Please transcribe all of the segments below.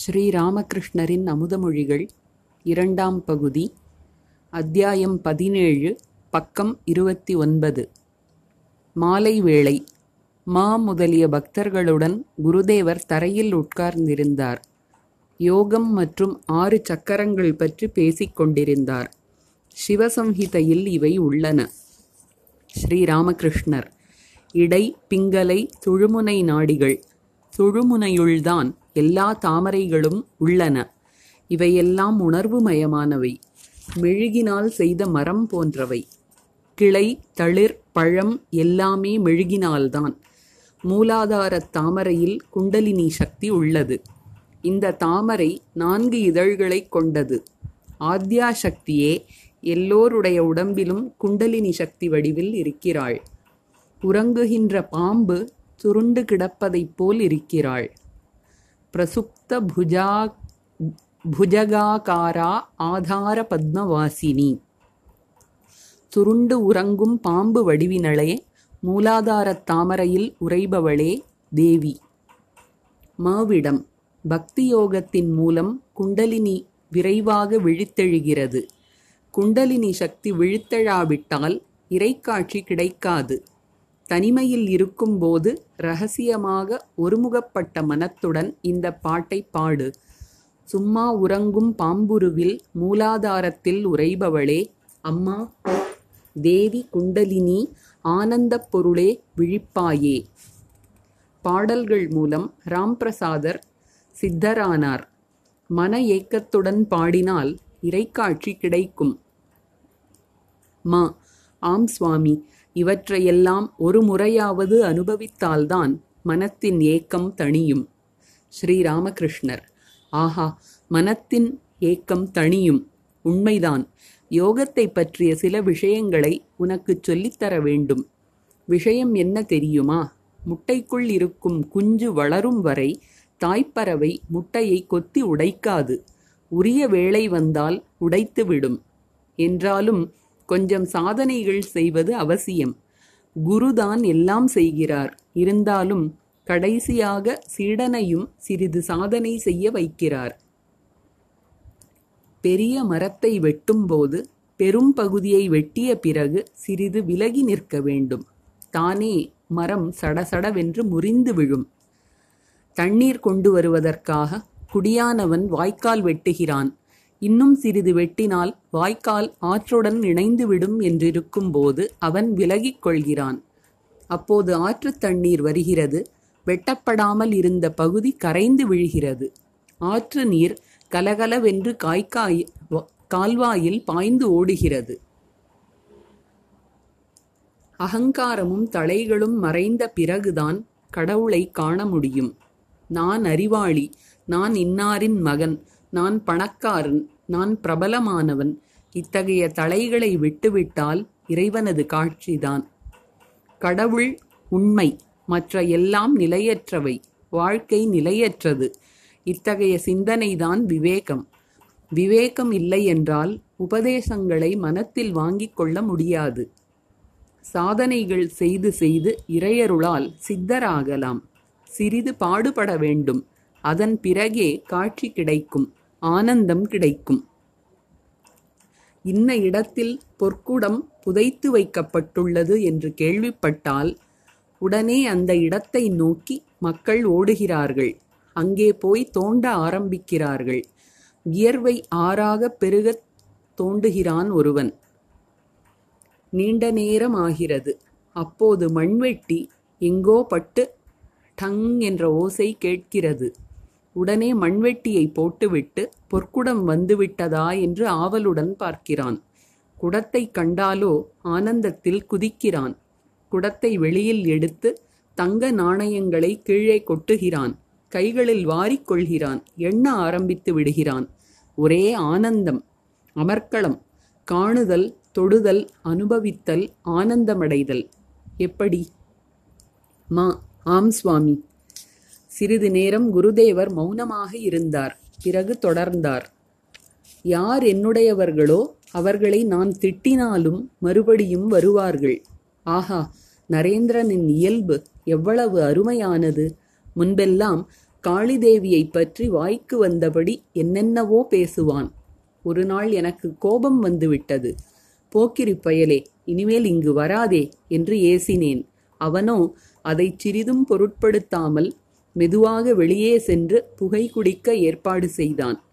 ஸ்ரீராமகிருஷ்ணரின் அமுதமொழிகள் இரண்டாம் பகுதி அத்தியாயம் பதினேழு பக்கம் இருபத்தி ஒன்பது. மாலை வேளை மா முதலிய பக்தர்களுடன் குருதேவர் தரையில் உட்கார்ந்திருந்தார். யோகம் மற்றும் ஆறு சக்கரங்கள் பற்றி பேசிக் கொண்டிருந்தார் சிவசம்ஹிதையில் இவை உள்ளன. ஸ்ரீராமகிருஷ்ணர் இடை பிங்கலை துழுமுனை நாடிகள். துழுமுனையுள்தான் எல்லா தாமரைகளும் உள்ளன. இவையெல்லாம் உணர்வு மயமானவை மெழுகினால் செய்த மரம் போன்றவை. கிளை தளிர் பழம் எல்லாமே மெழுகினால்தான் மூலாதாரத் தாமரையில் குண்டலினி சக்தி உள்ளது. இந்த தாமரை நான்கு இதழ்களைக் கொண்டது. ஆத்யா சக்தியே எல்லோருடைய உடம்பிலும் குண்டலினி சக்தி வடிவில் இருக்கிறாள். உறங்குகின்ற பாம்பு சுருண்டு கிடப்பதைப் போல் இருக்கிறாள். பிரசுப்த புஜா புஜகாகாரா ஆதார பத்மவாசினி சுருண்டு உறங்கும் பாம்பு வடிவினளே மூலாதாரத் தாமரையில் உறைபவளே தேவி. மாவிடம் பக்தி யோகத்தின் மூலம் குண்டலினி விரைவாக விழித்தெழுகிறது. குண்டலினி சக்தி விழித்தெழாவிட்டால் இறைக்காட்சி கிடைக்காது. தனிமையில் இருக்கும்போது ரகசியமாக ஒருமுகப்பட்ட மனத்துடன் இந்த பாட்டை பாடு. சும்மா உறங்கும் பாம்புருவில் மூலாதாரத்தில் உறைபவளே அம்மா தேவி குண்டலினி ஆனந்தப் பொருளே விழிப்பாயே. பாடல்கள் மூலம் ராம்பிரசாதர் சித்தரானார். மன ஏக்கத்துடன் பாடினால் இறைக்காட்சி கிடைக்கும். மா ஆம் சுவாமி. இவற்றையெல்லாம் ஒரு முறையாவது அனுபவித்தால்தான் மனத்தின் ஏக்கம் தணியும். ஸ்ரீராமகிருஷ்ணர். ஆஹா மனத்தின் ஏக்கம் தணியும். உண்மைதான். யோகத்தை பற்றிய சில விஷயங்களை உனக்கு சொல்லித்தர வேண்டும். விஷயம் என்ன தெரியுமா? முட்டைக்குள் இருக்கும் குஞ்சு வளரும் வரை தாய்ப்பறவை முட்டையை கொத்தி உடைக்காது. உரிய வேளை வந்தால் உடைத்துவிடும். என்றாலும் கொஞ்சம் சாதனைகள் செய்வது அவசியம். குருதான் எல்லாம் செய்கிறார். இருந்தாலும் கடைசியாக சீடனையும் சிறிது சாதனை செய்ய வைக்கிறார். பெரிய மரத்தை வெட்டும்போது பெரும் பகுதியை வெட்டிய பிறகு சிறிது விலகி நிற்க வேண்டும். தானே மரம் சடசடவென்று முறிந்து விழும். தண்ணீர் கொண்டு வருவதற்காக குடியானவன் வாய்க்கால் வெட்டுகிறான். இன்னும் சிறிது வெட்டினால் வாய்க்கால் ஆற்றுடன் இணைந்துவிடும் என்றிருக்கும்போது அவன் விலகிக் கொள்கிறான். அப்போது ஆற்றுத் தண்ணீர் வருகிறது. வெட்டப்படாமல் இருந்த பகுதி கரைந்து விழுகிறது. ஆற்று நீர் கலகலவென்று காய்க்காய் கால்வாயில் பாய்ந்து ஓடுகிறது. அகங்காரமும் தலைகளும் மறைந்த பிறகுதான் கடவுளை காண முடியும். நான் அறிவாளி நான் இன்னாரின் மகன் நான் பணக்காரன் நான் பிரபலமானவன். இத்தகைய தலைகளை விட்டுவிட்டால் இறைவனது காட்சிதான். கடவுள் உண்மை மற்ற எல்லாம் நிலையற்றவை வாழ்க்கை நிலையற்றது. இத்தகைய சிந்தனைதான் விவேகம். விவேகம் இல்லை என்றால் உபதேசங்களை மனத்தில் வாங்கிக் கொள்ள முடியாது. சாதனைகள் செய்து செய்து இறையருளால் சித்தராகலாம். சிறிது பாடுபட வேண்டும். அதன் பிறகே காட்சி கிடைக்கும். ஆனந்தம் கிடைக்கும். இன்ன இடத்தில் பொற்குடம் புதைத்து வைக்கப்பட்டுள்ளது என்று கேள்விப்பட்டால் உடனே அந்த இடத்தை நோக்கி மக்கள் ஓடுகிறார்கள். அங்கே போய் தோண்ட ஆரம்பிக்கிறார்கள். வியர்வை ஆறாக பெருகத் தோண்டுகிறான் ஒருவன். நீண்ட நேரம் ஆகிறது. அப்போது மண்வெட்டி எங்கோ பட்டு டங் என்ற ஓசை கேட்கிறது. உடனே மண்வெட்டியை போட்டுவிட்டு பொற்குடம் வந்துவிட்டதா? என்று ஆவலுடன் பார்க்கிறான். குடத்தை கண்டாலோ ஆனந்தத்தில் குதிக்கிறான். குடத்தை வெளியில் எடுத்து தங்க நாணயங்களை கீழே கொட்டுகிறான். கைகளில் வாரிக்கொள்கிறான். எண்ண ஆரம்பித்து விடுகிறான். ஒரே ஆனந்தம் அமர்க்களம் காணுதல் தொடுதல் அனுபவித்தல் ஆனந்தமடைதல். எப்படி? மா ஆம் சுவாமி. சிறிது நேரம் குருதேவர் மௌனமாக இருந்தார். பிறகு தொடர்ந்தார். யார் என்னுடையவர்களோ அவர்களை நான் திட்டினாலும் மறுபடியும் வருவார்கள். ஆஹா நரேந்திரனின் இயல்பு எவ்வளவு அருமையானது. முன்பெல்லாம் காளிதேவியைப் பற்றி வாய்க்கு வந்தபடி என்னென்னவோ பேசுவான். ஒரு நாள் எனக்கு கோபம் வந்துவிட்டது. போக்கிரி பயலே இனிமேல் இங்கு வராதே என்று ஏசினேன். அவனோ அதைச் சிறிதும் பொருட்படுத்தாமல் மெதுவாக வெளியே சென்று புகை குடிக்க ஏற்பாடு செய்தான்.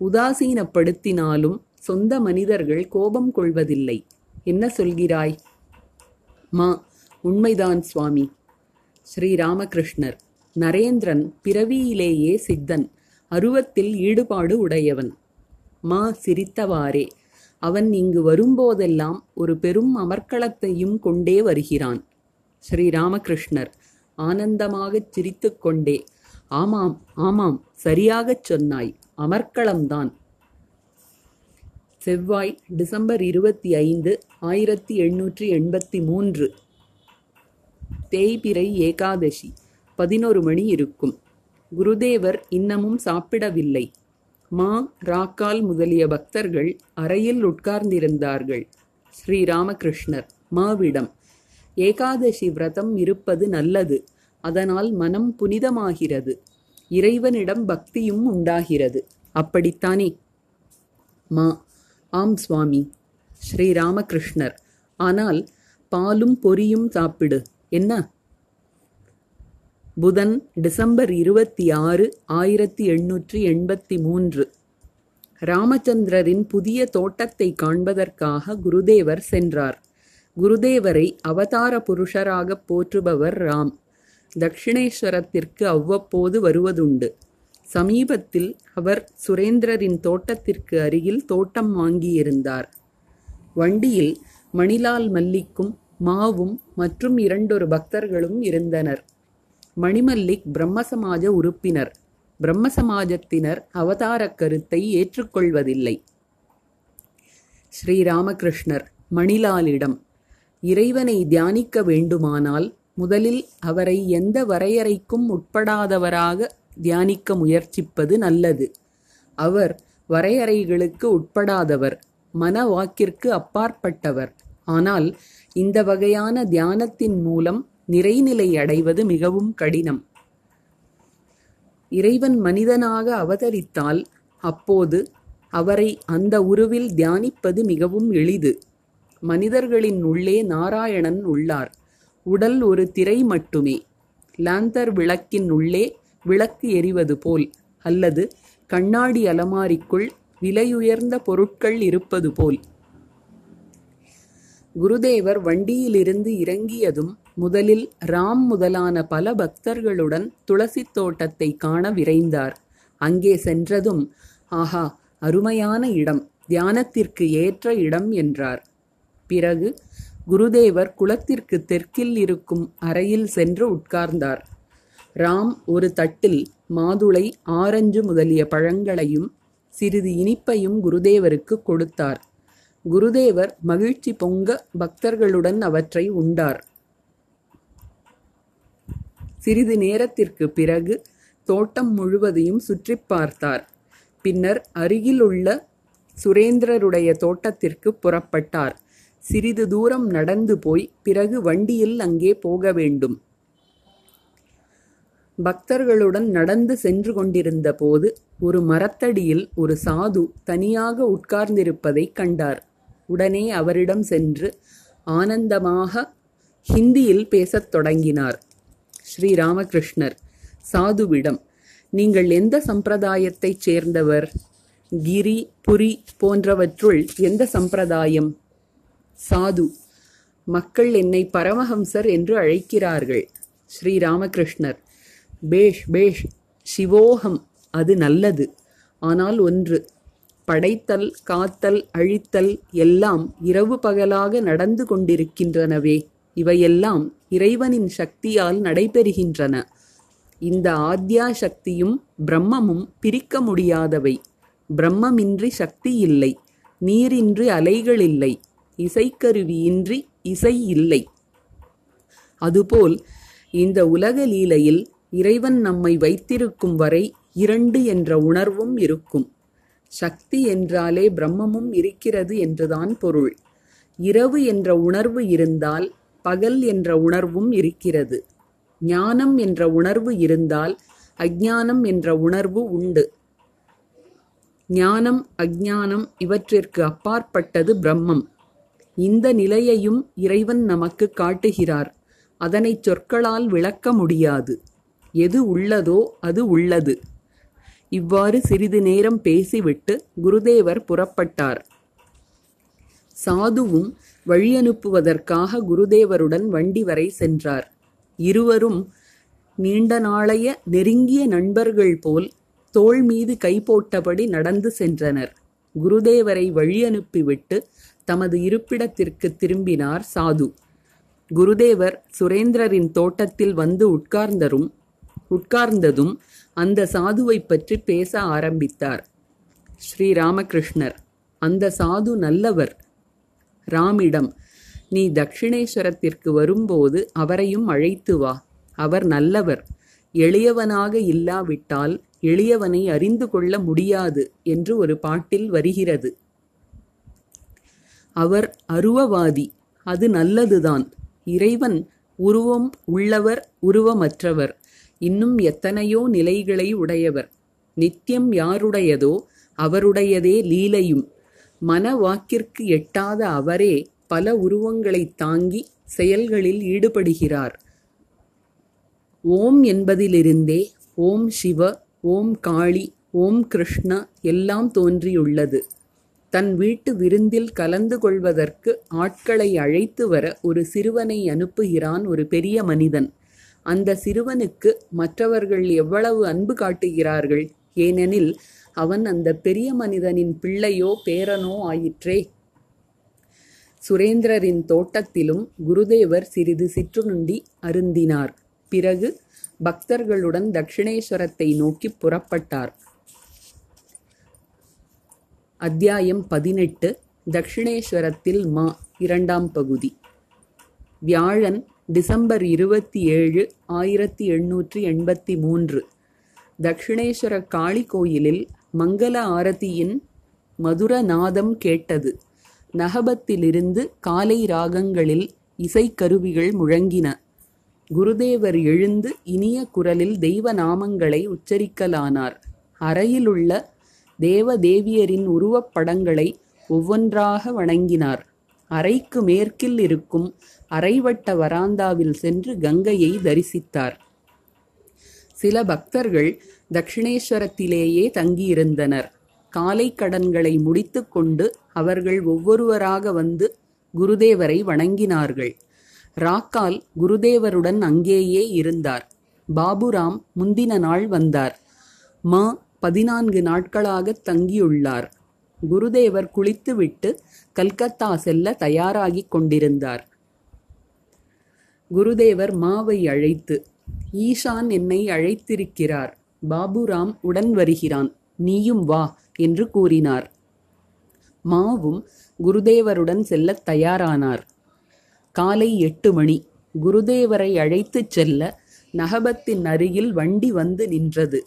உதாசீனப்படுத்தினாலும் சொந்த மனிதர்கள் கோபம் கொள்வதில்லை. என்ன சொல்கிறாய்? மா உண்மைதான் சுவாமி. ஸ்ரீராமகிருஷ்ணர் நரேந்திரன் பிறவியிலேயே சித்தன் அருவத்தில் ஈடுபாடு உடையவன். மா சிரித்தவாறே. அவன் இங்கு வரும்போதெல்லாம் ஒரு பெரும் அமர்க்களத்தையும் கொண்டே வருகிறான். ஸ்ரீராமகிருஷ்ணர் ஆனந்தமாகச் சிரித்துக்கொண்டே ஆமாம் ஆமாம் சரியாகச் சொன்னாய் அமர்க்களம்தான். செவ்வாய் டிசம்பர் இருபத்தி ஐந்து ஆயிரத்தி எண்ணூற்றி எண்பத்தி மூன்று. தேய்பிறை ஏகாதசி பதினொரு மணி இருக்கும். குருதேவர் இன்னமும் சாப்பிடவில்லை. மா ராக்கால் முதலிய பக்தர்கள் அறையில் உட்கார்ந்திருந்தார்கள். ஸ்ரீராமகிருஷ்ணர் மாவிடம் ஏகாதசி விரதம் இருப்பது நல்லது. அதனால் மனம் புனிதமாகிறது. இறைவனிடம் பக்தியும் உண்டாகிறது. அப்படித்தானே? மா. ஆம் சுவாமி. ஸ்ரீராமகிருஷ்ணர். ஆனால் பாலும் பொரியும் சாப்பிடு. என்ன? புதன் டிசம்பர் இருபத்தி ஆறு ஆயிரத்தி எண்ணூற்றி எண்பத்தி மூன்று. ராமச்சந்திரரின் புதிய தோட்டத்தை காண்பதற்காக குருதேவர் சென்றார். குருதேவரை அவதார புருஷராகப் போற்றுபவர் ராம். தட்சிணேஸ்வரத்திற்கு அவ்வப்போது வருவதுண்டு. சமீபத்தில் அவர் சுரேந்திரரின் தோட்டத்திற்கு அருகில் தோட்டம் வாங்கியிருந்தார். வண்டியில் மணிலால் மல்லிக்கும் மாவும் மற்றும் இரண்டொரு பக்தர்களும் இருந்தனர். மணிமல்லிக் பிரம்மசமாஜ உறுப்பினர். பிரம்மசமாஜத்தினர் அவதார கருத்தை ஏற்றுக்கொள்வதில்லை. ஸ்ரீராமகிருஷ்ணர் மணிலாலிடம் இறைவனை தியானிக்க வேண்டுமானால் முதலில் அவரை எந்த வரையறைக்கும் உட்படாதவராக தியானிக்க முயற்சிப்பது நல்லது. அவர் வரையறைகளுக்கு உட்படாதவர் மன வாக்கிற்கு அப்பாற்பட்டவர். ஆனால் இந்த வகையான தியானத்தின் மூலம் நிறைநிலை அடைவது மிகவும் கடினம். இறைவன் மனிதனாக அவதரித்தால் அப்போது அவரை அந்த உருவில் தியானிப்பது மிகவும் எளிது. மனிதர்களின் உள்ளே நாராயணன் உள்ளார். உடல் ஒரு திரை மட்டுமே. லாந்தர் விளக்கின் உள்ளே விளக்கு எரிவது போல் அல்லது கண்ணாடி அலமாரிக்குள் விலையுயர்ந்த பொருட்கள் இருப்பது போல். குருதேவர் வண்டியிலிருந்து இறங்கியதும் முதலில் ராம் முதலான பல பக்தர்களுடன் துளசித் தோட்டத்தை காண விரைந்தார். அங்கே சென்றதும் ஆஹா அருமையான இடம். தியானத்திற்கு ஏற்ற இடம் என்றார். பிறகு குருதேவர் குளத்திற்கு தெற்கில் இருக்கும் அறையில் சென்று உட்கார்ந்தார். ராம் ஒரு தட்டில் மாதுளை ஆரஞ்சு முதலிய பழங்களையும் சிறிது இனிப்பையும் குருதேவருக்கு கொடுத்தார். குருதேவர் மகிழ்ச்சி பொங்க பக்தர்களுடன் அவற்றை உண்டார். சிறிது நேரத்திற்கு பிறகு தோட்டம் முழுவதையும் சுற்றி பார்த்தார். பின்னர் அருகிலுள்ள சுரேந்திரருடைய தோட்டத்திற்கு புறப்பட்டார். சிறிது தூரம் நடந்து போய் பிறகு வண்டியில் அங்கே போக வேண்டும். பக்தர்களுடன் நடந்து சென்று கொண்டிருந்த போது ஒரு மரத்தடியில் ஒரு சாது தனியாக உட்கார்ந்திருப்பதைக் கண்டார். உடனே அவரிடம் சென்று ஆனந்தமாக ஹிந்தியில் பேசத் தொடங்கினார். ஸ்ரீ ராமகிருஷ்ணர் சாதுவிடம் நீங்கள் எந்த சம்பிரதாயத்தைச் சேர்ந்தவர்? கிரி புரி போன்றவற்றுள் எந்த சம்பிரதாயம்? சாது. மக்கள் என்னை பரமஹம்சர் என்று அழைக்கிறார்கள். ஸ்ரீராமகிருஷ்ணர். பேஷ் பேஷ். சிவோகம் அது நல்லது. ஆனால் ஒன்று படைத்தல் காத்தல் அழித்தல் எல்லாம் இரவு பகலாக நடந்து கொண்டிருக்கின்றனவே. இவையெல்லாம் இறைவனின் சக்தியால் நடைபெறுகின்றன. இந்த ஆத்யா சக்தியும் பிரம்மமும் பிரிக்க முடியாதவை. பிரம்மமின்றி சக்தி இல்லை. நீரின்றி அலைகள் இல்லை. இசைக்கருவியின்றி இசை இல்லை. அதுபோல் இந்த உலக லீலையில் இறைவன் நம்மை வைத்திருக்கும் வரை இரண்டு என்ற உணர்வும் இருக்கும். சக்தி என்றாலே பிரம்மமும் இருக்கிறது என்றுதான் பொருள். இரவு என்ற உணர்வு இருந்தால் பகல் என்ற உணர்வும் இருக்கிறது. ஞானம் என்ற உணர்வு இருந்தால் அஜானம் என்ற உணர்வு உண்டு. ஞானம் அஜானம் இவற்றிற்கு அப்பாற்பட்டது பிரம்மம். இந்த நிலையையும் இறைவன் நமக்கு காட்டுகிறார். அதனைச் சொற்களால் விளக்க முடியாது. எது உள்ளதோ அது உள்ளது. இவ்வாறு சிறிது நேரம் பேசிவிட்டு குருதேவர் புறப்பட்டார். சாதுவும் வழியனுப்புவதற்காக குருதேவருடன் வண்டி வரை சென்றார். இருவரும் நீண்ட நாளைய நெருங்கிய நண்பர்கள் போல் தோள் மீது கை போட்டபடி நடந்து சென்றனர். குருதேவரை வழியனுப்பிவிட்டு தமது இருப்பிடத்திற்கு திரும்பினார் சாது. குருதேவர் சுரேந்திரரின் தோட்டத்தில் வந்து உட்கார்ந்தரும் உட்கார்ந்ததும் அந்த சாதுவைப் பற்றி பேச ஆரம்பித்தார். ஸ்ரீராமகிருஷ்ணர் அந்த சாது நல்லவர். ராமிடம் நீ தட்சிணேஸ்வரத்திற்கு வரும்போது அவரையும் அழைத்து வா அவர் நல்லவர். எளியவனாக இல்லாவிட்டால் எளியவனை அறிந்து கொள்ள முடியாது என்று ஒரு பாட்டில் வருகிறது. அவர் அருவவாதி. அது நல்லதுதான். இறைவன் உருவம் உள்ளவர் உருவமற்றவர். இன்னும் எத்தனையோ நிலைகளை உடையவர். நித்தியம் யாருடையதோ அவருடையதே லீலையும். மன வாக்கிற்கு எட்டாத அவரே பல உருவங்களைத் தாங்கி செயல்களில் ஈடுபடுகிறார். ஓம் என்பதிலிருந்தே ஓம் சிவ ஓம் காளி ஓம் கிருஷ்ண எல்லாம் தோன்றியுள்ளது. தன் வீட்டு விருந்தில் கலந்து கொள்வதற்கு ஆட்களை அழைத்து வர ஒரு சிறுவனை அனுப்புகிறான் ஒரு பெரிய மனிதன். அந்த சிறுவனுக்கு மற்றவர்கள் எவ்வளவு அன்பு காட்டுகிறார்கள்? ஏனெனில் அவன் அந்த பெரிய மனிதனின் பிள்ளையோ பேரனோ ஆயிற்றே. சுரேந்திரரின் தோட்டத்திலும் குருதேவர் சிறிது சிற்றுண்டி அருந்தினார். பிறகு பக்தர்களுடன் தட்சிணேஸ்வரத்தை நோக்கி புறப்பட்டார். அத்தியாயம் பதினெட்டு தக்ஷிணேஸ்வரத்தில் மா இரண்டாம் பகுதி. வியாழன் டிசம்பர் இருபத்தி ஏழு ஆயிரத்தி எண்ணூற்றி எண்பத்தி மூன்று. தக்ஷிணேஸ்வர காளி கோயிலில் மங்கள ஆரதியின் மதுர நாதம் கேட்டது. நகபத்திலிருந்து காலை ராகங்களில் இசைக்கருவிகள் முழங்கின. குருதேவர் எழுந்து இனிய குரலில் தெய்வ நாமங்களை உச்சரிக்கலானார். அறையிலுள்ள தேவ தேவியரின் உருவப்படங்களை ஒவ்வொன்றாக வணங்கினார். அறைக்கு மேற்கில் இருக்கும் அரைவட்ட வராந்தாவில் சென்று கங்கையை தரிசித்தார். சில பக்தர்கள் தட்சிணேஸ்வரத்திலேயே தங்கியிருந்தனர். காலை கடன்களை முடித்துக்கொண்டு அவர்கள் ஒவ்வொருவராக வந்து குருதேவரை வணங்கினார்கள். ராக்கால் குருதேவருடன் அங்கேயே இருந்தார். பாபுராம் முந்தின நாள் வந்தார். மா பதினான்கு நாட்களாக தங்கியுள்ளார். குருதேவர் குளித்துவிட்டு கல்கத்தா செல்ல தயாராகிக் கொண்டிருந்தார். குருதேவர் மாவை அழைத்து ஈஷான் என்னை அழைத்திருக்கிறார். பாபுராம் உடன் வருகிறான். நீயும் வா என்று கூறினார். மாவும் குருதேவருடன் செல்லத் தயாரானார். காலை எட்டு மணி குருதேவரை அழைத்துச் செல்ல நகபத்தின் அருகில் வண்டி வந்து நின்றது.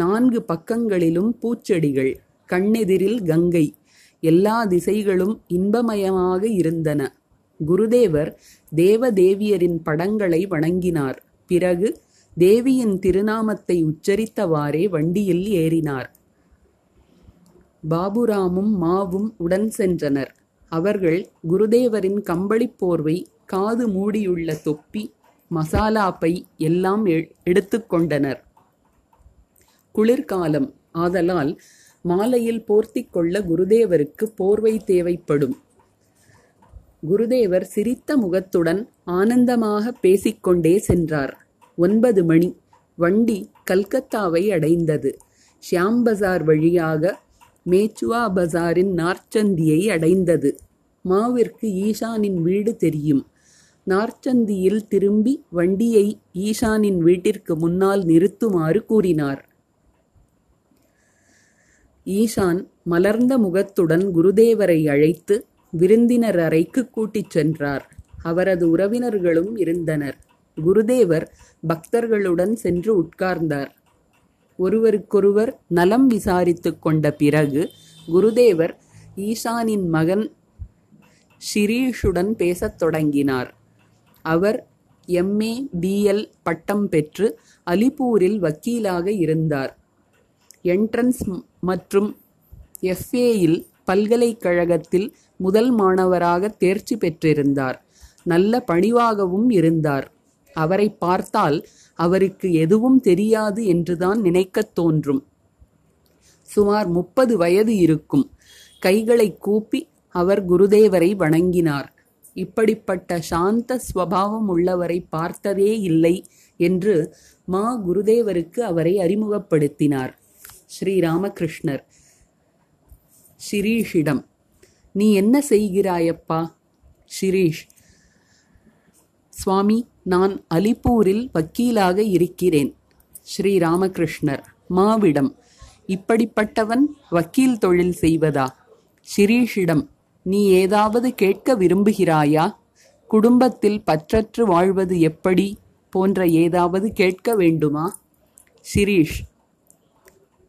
நான்கு பக்கங்களிலும் பூச்செடிகள் கண்ணெதிரில் கங்கை. எல்லா திசைகளும் இன்பமயமாக இருந்தன. குருதேவர் தேவதேவியரின் படங்களை வணங்கினார். பிறகு தேவியின் திருநாமத்தை உச்சரித்தவாறே வண்டியில் ஏறினார். பாபுராமும் மாவும் உடன் சென்றனர். அவர்கள் குருதேவரின் கம்பளி போர்வை காது மூடியுள்ள தொப்பி மசாலா பை எல்லாம் எடுத்துக்கொண்டனர் குளிர்காலம். ஆதலால் மாலையில் போர்த்திக்கொள்ள குருதேவருக்கு போர்வை தேவைப்படும். குருதேவர் சிரித்த முகத்துடன் ஆனந்தமாக பேசிக்கொண்டே சென்றார். ஒன்பது மணி. வண்டி கல்கத்தாவை அடைந்தது. ஷியாம் பஜார் வழியாக மேச்சுவா பஜாரின் நார்ச்சந்தியை அடைந்தது. மாவிற்கு ஈஷானின் வீடு தெரியும். நார்ச்சந்தியில் திரும்பி வண்டியை ஈஷானின் வீட்டிற்கு முன்னால் நிறுத்துமாறு கூறினார். ஈஷான் மலர்ந்த முகத்துடன் குருதேவரை அழைத்து விருந்தினர் அறைக்கு கூட்டிச் சென்றார். அவரது உறவினர்களும் இருந்தனர். குருதேவர் பக்தர்களுடன் சென்று உட்கார்ந்தார். ஒருவருக்கொருவர் நலம் விசாரித்துக் கொண்ட பிறகு குருதேவர் ஈஷானின் மகன் ஷிரீஷுடன் பேசத் தொடங்கினார். அவர் எம்ஏ பிஎல் பட்டம் பெற்று அலிப்பூரில் வக்கீலாக இருந்தார். என்ட்ரன்ஸ் மற்றும் எஃப்ஏயில் பல்கலைக்கழகத்தில் முதல் மாணவராக தேர்ச்சி பெற்றிருந்தார். நல்ல பணிவாகவும் இருந்தார். அவரை பார்த்தால் அவருக்கு எதுவும் தெரியாது என்றுதான் நினைக்கத் தோன்றும். சுமார் முப்பது வயது இருக்கும். கைகளை கூப்பி அவர் குருதேவரை வணங்கினார். இப்படிப்பட்ட சாந்த ஸ்வபாவம் உள்ளவரை பார்த்ததே இல்லை என்று மா குருதேவருக்கு அவரை அறிமுகப்படுத்தினார். ஸ்ரீராமகிருஷ்ணர். ஷிரீஷிடம் நீ என்ன செய்கிறாயப்பா? ஷிரீஷ் சுவாமி நான் அலிப்பூரில் வக்கீலாக இருக்கிறேன். ஸ்ரீராமகிருஷ்ணர் மாவிடம் இப்படிப்பட்டவன் வக்கீல் தொழில் செய்வதா? ஷிரீஷிடம் நீ ஏதாவது கேட்க விரும்புகிறாயா? குடும்பத்தில் பற்றற்று வாழ்வது எப்படி? போன்ற ஏதாவது கேட்க வேண்டுமா? சிரீஷ்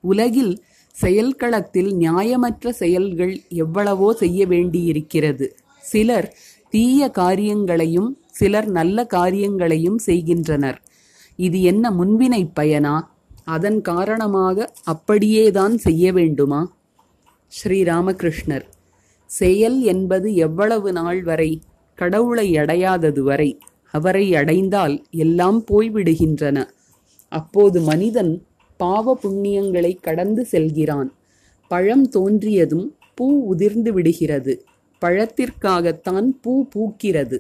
உலகில் செயல்களத்தில் நியாயமற்ற செயல்கள் எவ்வளவோ செய்ய வேண்டியிருக்கிறது. சிலர் தீய காரியங்களையும் சிலர் நல்ல காரியங்களையும் செய்கின்றனர். இது என்ன முன்வினை பயனா? அதன் காரணமாக அப்படியேதான் செய்ய வேண்டுமா? ஸ்ரீராமகிருஷ்ணர் செயல் என்பது எவ்வளவு நாள் வரை கடவுளை அடையாதது வரை அவரை அடைந்தால் எல்லாம் போய்விடுகின்றன. அப்போது மனிதன் பாவ புண்ணியங்களை கடந்து செல்கிறான். பழம் தோன்றியதும் பூ உதிர்ந்து விடுகிறது. பழத்திற்காகத்தான் பூ பூக்கிறது.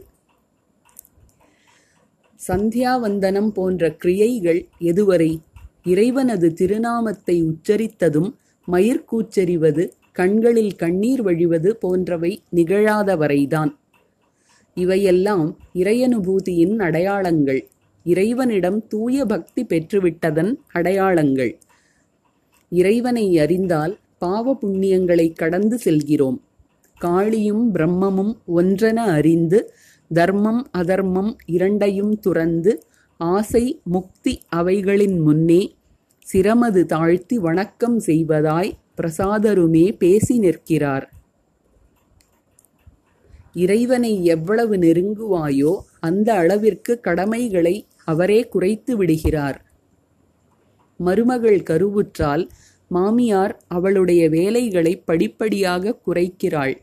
சந்தியாவந்தனம் போன்ற கிரியைகள் எதுவரை? இறைவனது திருநாமத்தை உச்சரித்ததும் மயிர்கூச்செறிவது கண்களில் கண்ணீர் வழிவது போன்றவை நிகழாதவரைதான். இவையெல்லாம் இறையனுபூதியின் அடையாளங்கள். இறைவனிடம் தூய பக்தி பெற்றுவிட்டதன் அடையாளங்கள். இறைவனை அறிந்தால் பாவ புண்ணியங்களை கடந்து செல்கிறோம். காளியும் பிரம்மமும் ஒன்றென அறிந்து தர்மம் அதர்மம் இரண்டையும் துறந்து ஆசை முக்தி அவைகளின் முன்னே சிரமது தாழ்த்தி வணக்கம் செய்வதாய் பிரசாதருமே பேசி நிற்கிறார். இறைவனை எவ்வளவு நெருங்குவாயோ அந்த அளவிற்கு கடமைகளை அவரே குறைத்து விடுகிறார். மருமகள் கருவுற்றால் மாமியார் அவளுடைய வேலைகளை படிப்படியாக குறைக்கிறாள்.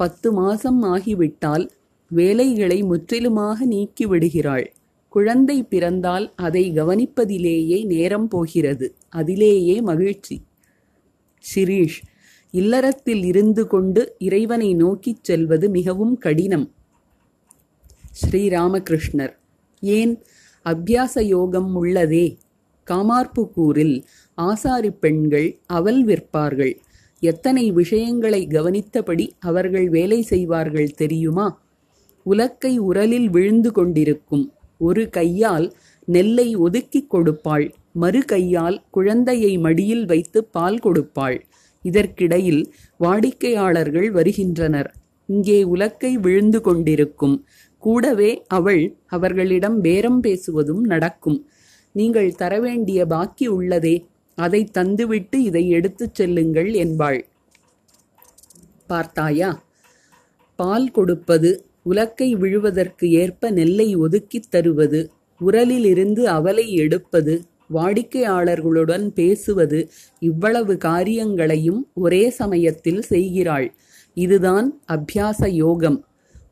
பத்து மாசம் ஆகிவிட்டால் வேலைகளை முற்றிலுமாக நீக்கி விடுகிறாள். குழந்தை பிறந்தால் அதை கவனிப்பதிலேயே நேரம் போகிறது. அதிலேயே மகிழ்ச்சி. ஷிரீஷ் இல்லறத்தில் இருந்து கொண்டு இறைவனை நோக்கிச் செல்வது மிகவும் கடினம். ஸ்ரீராமகிருஷ்ணர் ஏன் அபியாச யோகம் உள்ளதே. காமார்புக்கூரில் ஆசாரி பெண்கள் அவல் விற்பார்கள். எத்தனை விஷயங்களை கவனித்தபடி அவர்கள் வேலை செய்வார்கள் தெரியுமா? உலக்கை உரலில் விழுந்து கொண்டிருக்கும் ஒரு கையால் நெல்லை ஒதுக்கிக் கொடுப்பாள். மறு கையால் குழந்தையை மடியில் வைத்து பால் கொடுப்பாள். இதற்கிடையில் வாடிக்கையாளர்கள் வருகின்றனர். இங்கே உலக்கை விழுந்து கொண்டிருக்கும் கூடவே அவள் அவர்களிடம் பேரம் பேசுவதும் நடக்கும். நீங்கள் தரவேண்டிய பாக்கி உள்ளதே. அதை தந்துவிட்டு இதை எடுத்துச் செல்லுங்கள் என்பாள். பார்த்தாயா? பால் கொடுப்பது உலக்கை விழுவதற்கு ஏற்ப நெல்லை ஒதுக்கித் தருவது உரலிலிருந்து அவலை எடுப்பது வாடிக்கையாளர்களுடன் பேசுவது இவ்வளவு காரியங்களையும் ஒரே சமயத்தில் செய்கிறாள். இதுதான் அபியாச யோகம்.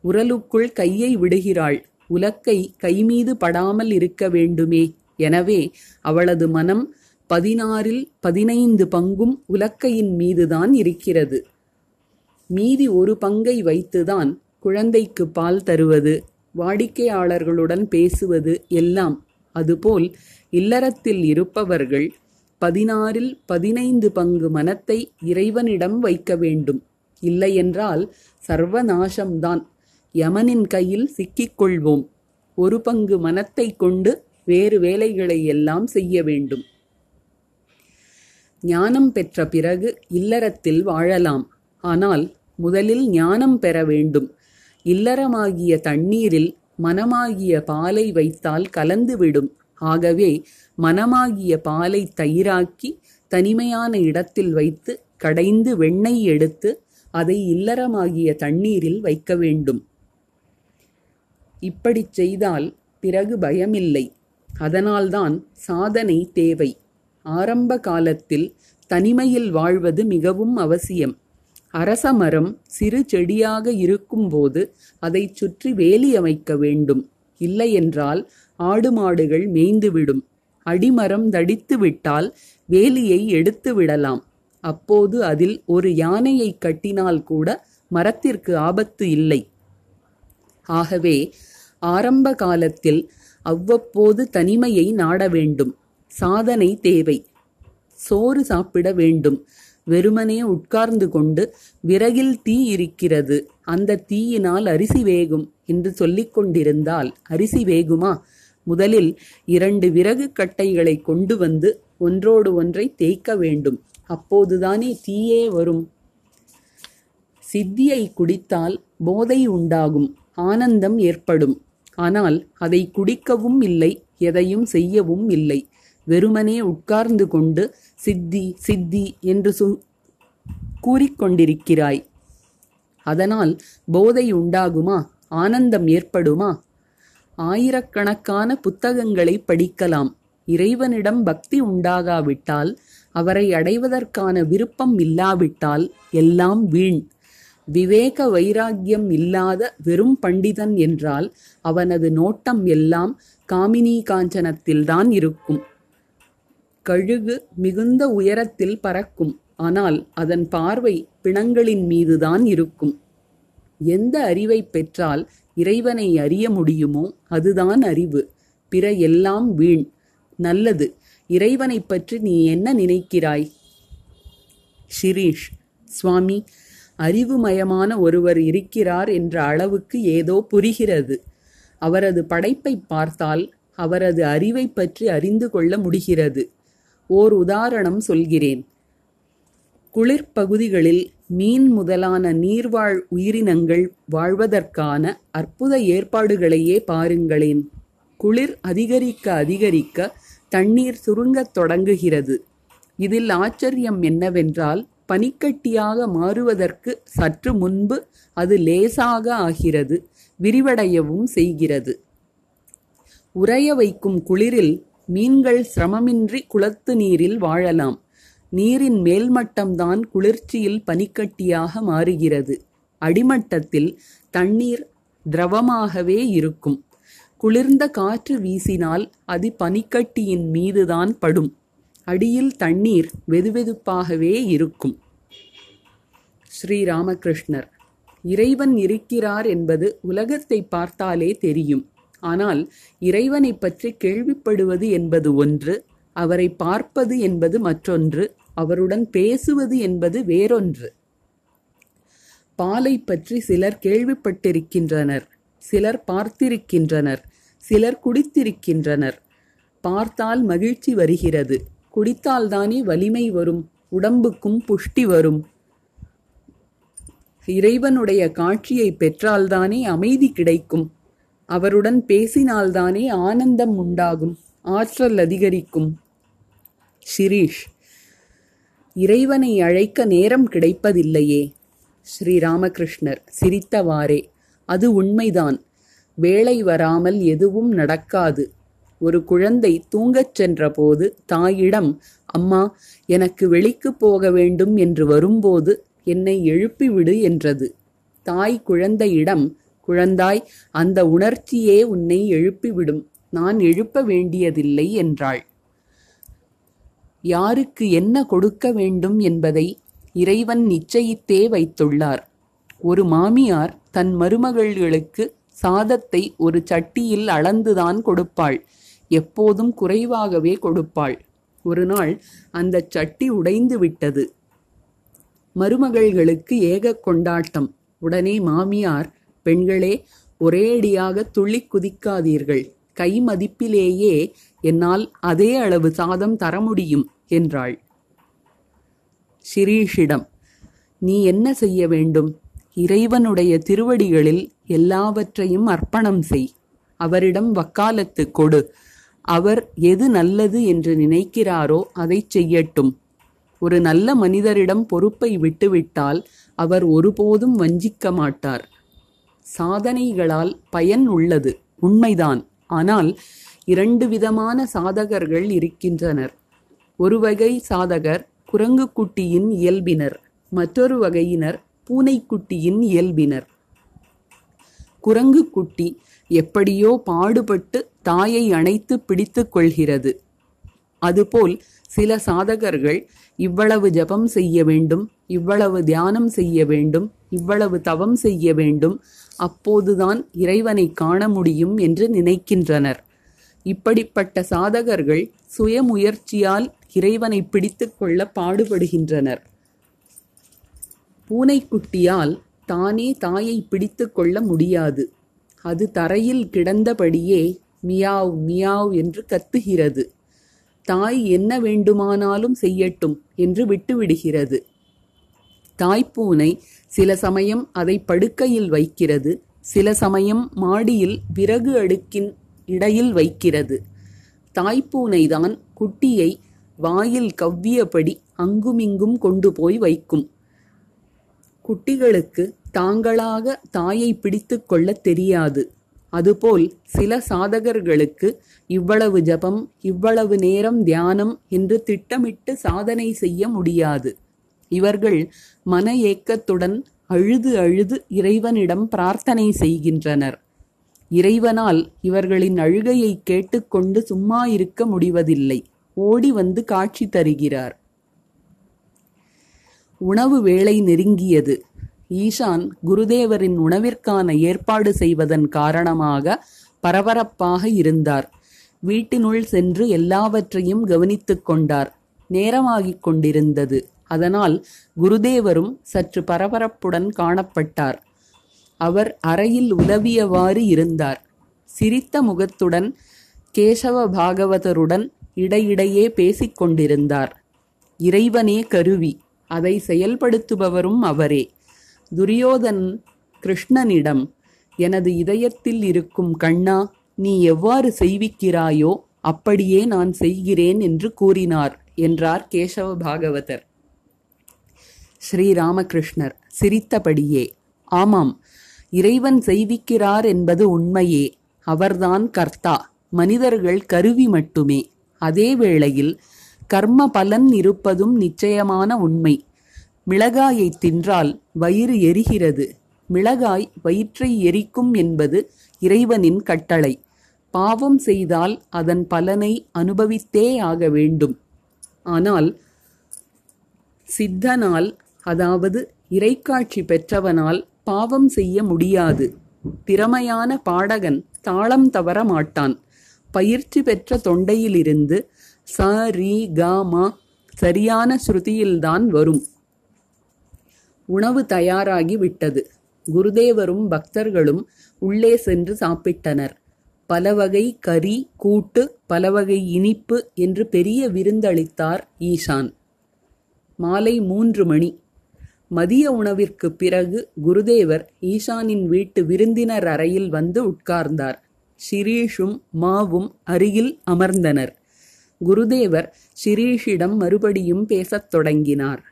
உரலுக்குள் கையை விடுகிறாள். உலக்கை கைமீது படாமல் இருக்க வேண்டுமே. எனவே அவளது மனம் பதினாறில் பதினைந்து பங்கும் உலக்கையின் மீதுதான் இருக்கிறது. மீதி ஒரு பங்கை வைத்துதான் குழந்தைக்கு பால் தருவது வாடிக்கையாளர்களுடன் பேசுவது எல்லாம். அதுபோல் இல்லறத்தில் இருப்பவர்கள் பதினாறில் பதினைந்து பங்கு மனத்தை இறைவனிடம் வைக்க வேண்டும். இல்லையென்றால் சர்வநாசம்தான். யமனின் கையில் சிக்கிக்கொள்வோம். ஒரு பங்கு மனத்தை கொண்டு வேறு வேலைகளை எல்லாம் செய்ய வேண்டும். ஞானம் பெற்ற பிறகு இல்லறத்தில் வாழலாம். ஆனால் முதலில் ஞானம் பெற வேண்டும். இல்லறமாகிய தண்ணீரில் மனமாகிய பாலை வைத்தால் கலந்துவிடும். ஆகவே மனமாகிய பாலை தயிராக்கி தனிமையான இடத்தில் வைத்து கடைந்து வெண்ணெய் எடுத்து அதை இல்லறமாகிய தண்ணீரில் வைக்க வேண்டும். இப்படிச் செய்தால் பிறகு பயமில்லை. அதனால்தான் சாதனை தேவை. ஆரம்ப காலத்தில் தனிமையில் வாழ்வது மிகவும் அவசியம். அரச மரம் சிறு செடியாக இருக்கும்போது அதைச் சுற்றி வேலி அமைக்க வேண்டும். இல்லையென்றால் ஆடு மாடுகள் மேய்ந்துவிடும். அடிமரம் தடித்து விட்டால் வேலியை எடுத்து விடலாம். அப்போது அதில் ஒரு யானையை கட்டினால் கூட மரத்திற்கு ஆபத்து இல்லை. ஆகவே ஆரம்ப காலத்தில் அவ்வப்போது தனிமையை நாட வேண்டும். சாதனை தேவை. சோறு சாப்பிட வேண்டும். வெறுமனே உட்கார்ந்து கொண்டு விறகில் தீ இருக்கிறது. அந்த தீயினால் அரிசி வேகும் என்று சொல்லிக் கொண்டிருந்தால் அரிசி வேகுமா? முதலில் இரண்டு விறகு கட்டைகளை கொண்டு வந்து ஒன்றோடு ஒன்றை தேய்க்க வேண்டும். அப்போதுதானே தீயே வரும். சித்தியை குடித்தால் போதை உண்டாகும். ஆனந்தம் ஏற்படும். ஆனால் அதை குடிக்கவும் இல்லை எதையும் செய்யவும் இல்லை. வெறுமனே உட்கார்ந்து கொண்டு சித்தி சித்தி என்று சு கூறிக்கொண்டிருக்கிறாய் அதனால் போதை உண்டாகுமா? ஆனந்தம் ஏற்படுமா? ஆயிரக்கணக்கான புத்தகங்களை படிக்கலாம். இறைவனிடம் பக்தி உண்டாகாவிட்டால் அவரை அடைவதற்கான விருப்பம் இல்லாவிட்டால் எல்லாம் வீண். விவேக வைராக்கியம் இல்லாத வெறும் பண்டிதன் என்றால் அவனது நோட்டம் எல்லாம் காமினி காஞ்சனத்தில்தான் இருக்கும். கழுகு மிகுந்த உயரத்தில் பறக்கும். ஆனால் அதன் பார்வை பிணங்களின் மீதுதான் இருக்கும். எந்த அறிவை பெற்றால் இறைவனை அறிய முடியுமோ அதுதான் அறிவு. பிற எல்லாம் வீண். நல்லது. இறைவனை பற்றி நீ என்ன நினைக்கிறாய்? ஷிரீஷ். சுவாமி அறிவுமயமான ஒருவர் இருக்கிறார் என்ற அளவுக்கு ஏதோ புரிகிறது. அவரது படைப்பை பார்த்தால் அவரது அறிவை பற்றி அறிந்து கொள்ள முடிகிறது. ஓர் உதாரணம் சொல்கிறேன். குளிர்பகுதிகளில் மீன் முதலான நீர்வாழ் உயிரினங்கள் வாழ்வதற்கான அற்புத ஏற்பாடுகளையே பாருங்களேன். குளிர் அதிகரிக்க அதிகரிக்க தண்ணீர் சுருங்கத் தொடங்குகிறது. இதில் ஆச்சரியம் என்னவென்றால் பனிக்கட்டியாக மாறுவதற்கு சற்று முன்பு அது லேசாக ஆகிறது விரிவடையவும் செய்கிறது. உறைய வைக்கும் குளிரில் மீன்கள் சிரமமின்றி குளத்து நீரில் வாழலாம். நீரின் மேல்மட்டம்தான் குளிர்ச்சியில் பனிக்கட்டியாக மாறுகிறது. அடிமட்டத்தில் தண்ணீர் திரவமாகவே இருக்கும். குளிர்ந்த காற்று வீசினால் அது பனிக்கட்டியின் மீதுதான் படும். அடியில் தண்ணீர் வெதுவெதுப்பாகவே இருக்கும். ஸ்ரீராமகிருஷ்ணர். இறைவன் இருக்கிறார் என்பது உலகத்தை பார்த்தாலே தெரியும். ஆனால் இறைவனை பற்றி கேள்விப்படுவது என்பது ஒன்று அவரை பார்ப்பது என்பது மற்றொன்று அவருடன் பேசுவது என்பது வேறொன்று. பாலை பற்றி சிலர் கேள்விப்பட்டிருக்கின்றனர் சிலர் பார்த்திருக்கின்றனர் சிலர் குடித்திருக்கின்றனர். பார்த்தால் மகிழ்ச்சி வருகிறது குடித்தால்தானே வலிமை வரும் உடம்புக்கும் புஷ்டி வரும். இறைவனுடைய காட்சியை பெற்றால்தானே அமைதி கிடைக்கும். அவருடன் பேசினால்தானே ஆனந்தம் உண்டாகும் ஆற்றல் அதிகரிக்கும். ஷிரீஷ் இறைவனை அழைக்க நேரம் கிடைப்பதில்லையே. ஸ்ரீராமகிருஷ்ணர் சிரித்தவாறே அது உண்மைதான். வேலை வராமல் எதுவும் நடக்காது. ஒரு குழந்தை தூங்கச் சென்றபோது தாயிடம் அம்மா எனக்கு வெளிக்குப் போக வேண்டும் என்று வரும்போது என்னை எழுப்பிவிடு என்றது. தாய் குழந்தையிடம் குழந்தாய் அந்த உணர்ச்சியே உன்னை எழுப்பிவிடும். நான் எழுப்ப வேண்டியதில்லை என்றாள். யாருக்கு என்ன கொடுக்க வேண்டும் என்பதை இறைவன் நிச்சயித்தே வைத்துள்ளார். ஒரு மாமியார் தன் மருமகள்களுக்கு சாதத்தை ஒரு சட்டியில் அளந்துதான் கொடுப்பாள். எப்போதும் குறைவாகவே கொடுப்பாள். ஒரு நாள் அந்த சட்டி உடைந்து விட்டது. மருமகள்களுக்கு ஏக கொண்டாட்டம். உடனே மாமியார் பெண்களே ஒரேடியாக துள்ளி குதிக்காதீர்கள். கை மதிப்பிலேயே என்னால் அதே அளவு சாதம் தர முடியும் என்றாள். ஷிரீஷிடம் நீ என்ன செய்ய வேண்டும்? இறைவனுடைய திருவடிகளில் எல்லாவற்றையும் அர்ப்பணம் செய். அவரிடம் வக்காலத்து கொடு. அவர் எது நல்லது என்று நினைக்கிறாரோ அதைச் செய்யட்டும். ஒரு நல்ல மனிதரிடம் பொறுப்பை விட்டுவிட்டால் அவர் ஒருபோதும் வஞ்சிக்க மாட்டார். சாதனைகளால் பயன் உள்ளது உண்மைதான். ஆனால் இரண்டு விதமான சாதகர்கள் இருக்கின்றனர். ஒரு வகை சாதகர் குரங்கு குட்டியின் இயல்பினர் மற்றொரு வகையினர் பூனைக்குட்டியின் இயல்பினர். குரங்கு குட்டி எப்படியோ பாடுபட்டு தாயை அணைத்து பிடித்து கொள்கிறது. அதுபோல் சில சாதகர்கள் இவ்வளவு ஜபம் செய்ய வேண்டும் இவ்வளவு தியானம் செய்ய வேண்டும் இவ்வளவு தவம் செய்ய வேண்டும் அப்போதுதான் இறைவனை காண முடியும் என்று நினைக்கின்றனர். இப்படிப்பட்ட சாதகர்கள் சுயமுயற்சியால் இறைவனை பிடித்துக் கொள்ள பாடுபடுகின்றனர். பூனைக்குட்டியால் தானே தாயை பிடித்து கொள்ள முடியாது. அது தரையில் கிடந்தபடியே மியாவ் மியாவ் என்று கத்துகிறது. தாய் என்ன வேண்டுமானாலும் செய்யட்டும் என்று விட்டுவிடுகிறது. தாய்ப்பூனை சில சமயம் அதை படுக்கையில் வைக்கிறது சில சமயம் மாடியில் விறகு அடுக்கின் இடையில் வைக்கிறது. தாய்ப்பூனைதான் குட்டியை வாயில் கவ்வியபடி அங்குமிங்கும் கொண்டு போய் வைக்கும். குட்டிகளுக்கு தாங்களாக தாயை பிடித்து கொள்ளத் தெரியாது. அதுபோல் சில சாதகர்களுக்கு இவ்வளவு ஜபம் இவ்வளவு நேரம் தியானம் என்று திட்டமிட்டு சாதனை செய்ய முடியாது. இவர்கள் மன ஏக்கத்துடன் அழுது அழுது இறைவனிடம் பிரார்த்தனை செய்கின்றனர். இறைவனால் இவர்களின் அழுகையை கேட்டுக்கொண்டு சும்மா இருக்க முடிவதில்லை. ஓடி வந்து காட்சி தருகிறார். உணவு வேலை நெருங்கியது. ஈஷான் குருதேவரின் உணவிற்கான ஏற்பாடு செய்வதன் காரணமாக பரபரப்பாக இருந்தார். வீட்டினுள் சென்று எல்லாவற்றையும் கவனித்துக் கொண்டார். நேரமாகிக் கொண்டிருந்தது. அதனால் குருதேவரும் சற்று பரபரப்புடன் காணப்பட்டார். அவர் அறையில் உதவியவாறு இருந்தார். சிரித்த முகத்துடன் கேசவ பாகவதருடன் இடையிடையே பேசிக் கொண்டிருந்தார். இறைவனே கருவி அதை செயல்படுத்துபவரும் அவரே. துரியோதன் கிருஷ்ணனிடம் எனது இதயத்தில் இருக்கும் கண்ணா நீ எவ்வாறு செய்விக்கிறாயோ அப்படியே நான் செய்கிறேன் என்று கூறினார் என்றார் கேசவ பாகவதர். ஸ்ரீராமகிருஷ்ணர் சிரித்தபடியே ஆமாம் இறைவன் செய்விக்கிறார் என்பது உண்மையே அவர்தான் கர்த்தா மனிதர்கள் கருவி மட்டுமே. அதே வேளையில் கர்ம பலன் இருப்பதும் நிச்சயமான உண்மை. மிளகாயை தின்றால் வயிறு எரிகிறது. மிளகாய் வயிற்றை எரிக்கும் என்பது இறைவனின் கட்டளை. பாவம் செய்தால் அதன் பலனை அனுபவித்தே ஆக வேண்டும். ஆனால் சித்தனால் அதாவது இறைக்காட்சி பெற்றவனால் பாவம் செய்ய முடியாது. திறமையான பாடகன் தாளம் தவற மாட்டான். பயிற்சி பெற்ற தொண்டையிலிருந்து ச ரி க மா சரியான ஸ்ருதியில்தான் வரும். உணவு தயாராகி விட்டது. குருதேவரும் பக்தர்களும் உள்ளே சென்று சாப்பிட்டனர். பலவகை கறி கூட்டு பலவகை இனிப்பு என்று பெரிய விருந்தளித்தார் ஈஷான். மாலை மூன்று மணி. மதிய உணவிற்கு பிறகு குருதேவர் ஈஷானின் வீட்டு விருந்தினர் அறையில் வந்து உட்கார்ந்தார். ஷிரீஷும் மாவும் அருகில் அமர்ந்தனர். குருதேவர் ஷிரீஷிடம் மறுபடியும் பேசத் தொடங்கினார்.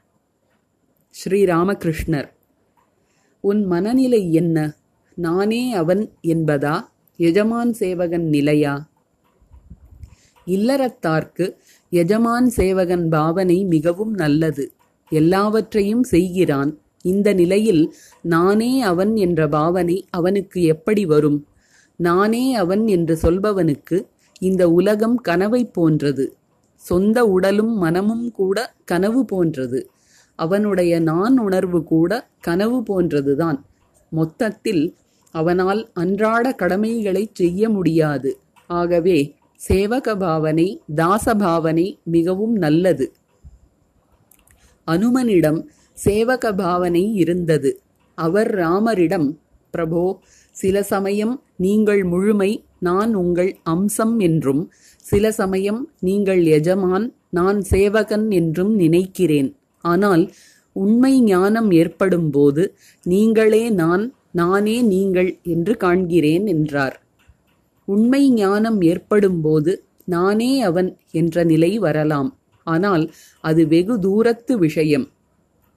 ஸ்ரீராமகிருஷ்ணர். உன் மனநிலை என்ன? நானே அவன் என்பதா? எஜமான் சேவகன் நிலையா? இல்லறத்தார்க்கு எஜமான் சேவகன் பாவனை மிகவும் நல்லது. எல்லாவற்றையும் செய்கிறான். இந்த நிலையில் நானே அவன் என்ற பாவனை அவனுக்கு எப்படி வரும்? நானே அவன் என்று சொல்பவனுக்கு இந்த உலகம் கனவை போன்றது. சொந்த உடலும் மனமும் கூட கனவு போன்றது. அவனுடைய நான் உணர்வு கூட கனவு போன்றதுதான். மொத்தத்தில் அவனால் அன்றாட கடமைகளை செய்ய முடியாது. ஆகவே சேவக பாவனை தாசபாவனை மிகவும் நல்லது. அனுமனிடம் சேவக பாவனை இருந்தது. அவர் ராமரிடம் பிரபோ சில சமயம் நீங்கள் முழுமை நான் உங்கள் அம்சம் என்றும் சில சமயம் நீங்கள் எஜமான் நான் சேவகன் என்றும் நினைக்கிறேன். ஆனால் உண்மை ஞானம் ஏற்படும்போது நீங்களே நான் நானே நீங்கள் என்று காண்கிறேன் என்றார். உண்மை ஞானம் ஏற்படும்போது நானே அவன் என்ற நிலை வரலாம். ஆனால் அது வெகு தூரத்து விஷயம்.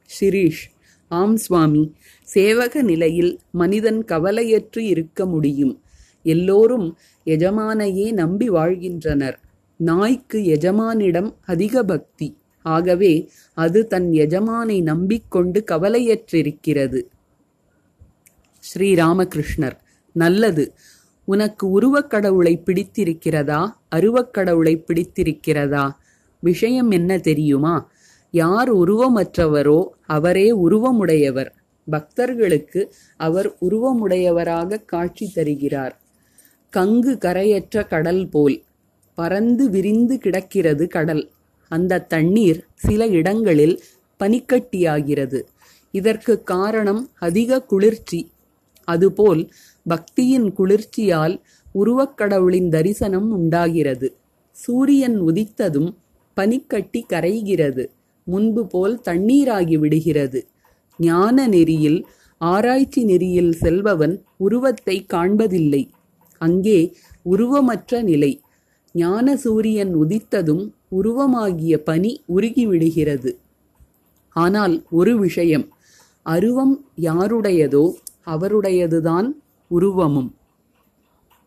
ஷிரீஷ் ஆம் சுவாமி சேவக நிலையில் மனிதன் கவலையற்று இருக்க முடியும். எல்லோரும் எஜமானையே நம்பி வாழ்கின்றனர். நாய்க்கு எஜமானிடம் அதிக பக்தி. ஆகவே அது தன் எஜமானை நம்பிக்கொண்டு கவலையற்றிருக்கிறது. ஸ்ரீராமகிருஷ்ணர் நல்லது. உனக்கு உருவக்கடவுளை பிடித்திருக்கிறதா? அருவக்கடவுளை பிடித்திருக்கிறதா? விஷயம் என்ன தெரியுமா? யார் உருவமற்றவரோ அவரே உருவமுடையவர். பக்தர்களுக்கு அவர் உருவமுடையவராக காட்சி தருகிறார். கங்கு கரையற்ற கடல் போல் பறந்து விரிந்து கிடக்கிறது கடல். அந்த தண்ணீர் சில இடங்களில் பனிக்கட்டியாகிறது. இதற்கு காரணம் அதிக குளிர்ச்சி. அதுபோல் பக்தியின் குளிர்ச்சியால் உருவக்கடவுளின் தரிசனம் உண்டாகிறது. சூரியன் உதித்ததும் பனிக்கட்டி கரைகிறது. முன்பு போல் தண்ணீராகி விடுகிறது. ஞான நெறியில் ஆராய்ச்சி நெறியில் செல்பவன் உருவத்தை காண்பதில்லை. அங்கே உருவமற்ற நிலை. ஞான சூரியன் உதித்ததும் உருவமாகிய பனி உருகிவிடுகிறது. ஆனால் ஒரு விஷயம் அருவம் யாருடையதோ அவருடையதுதான் உருவமும்.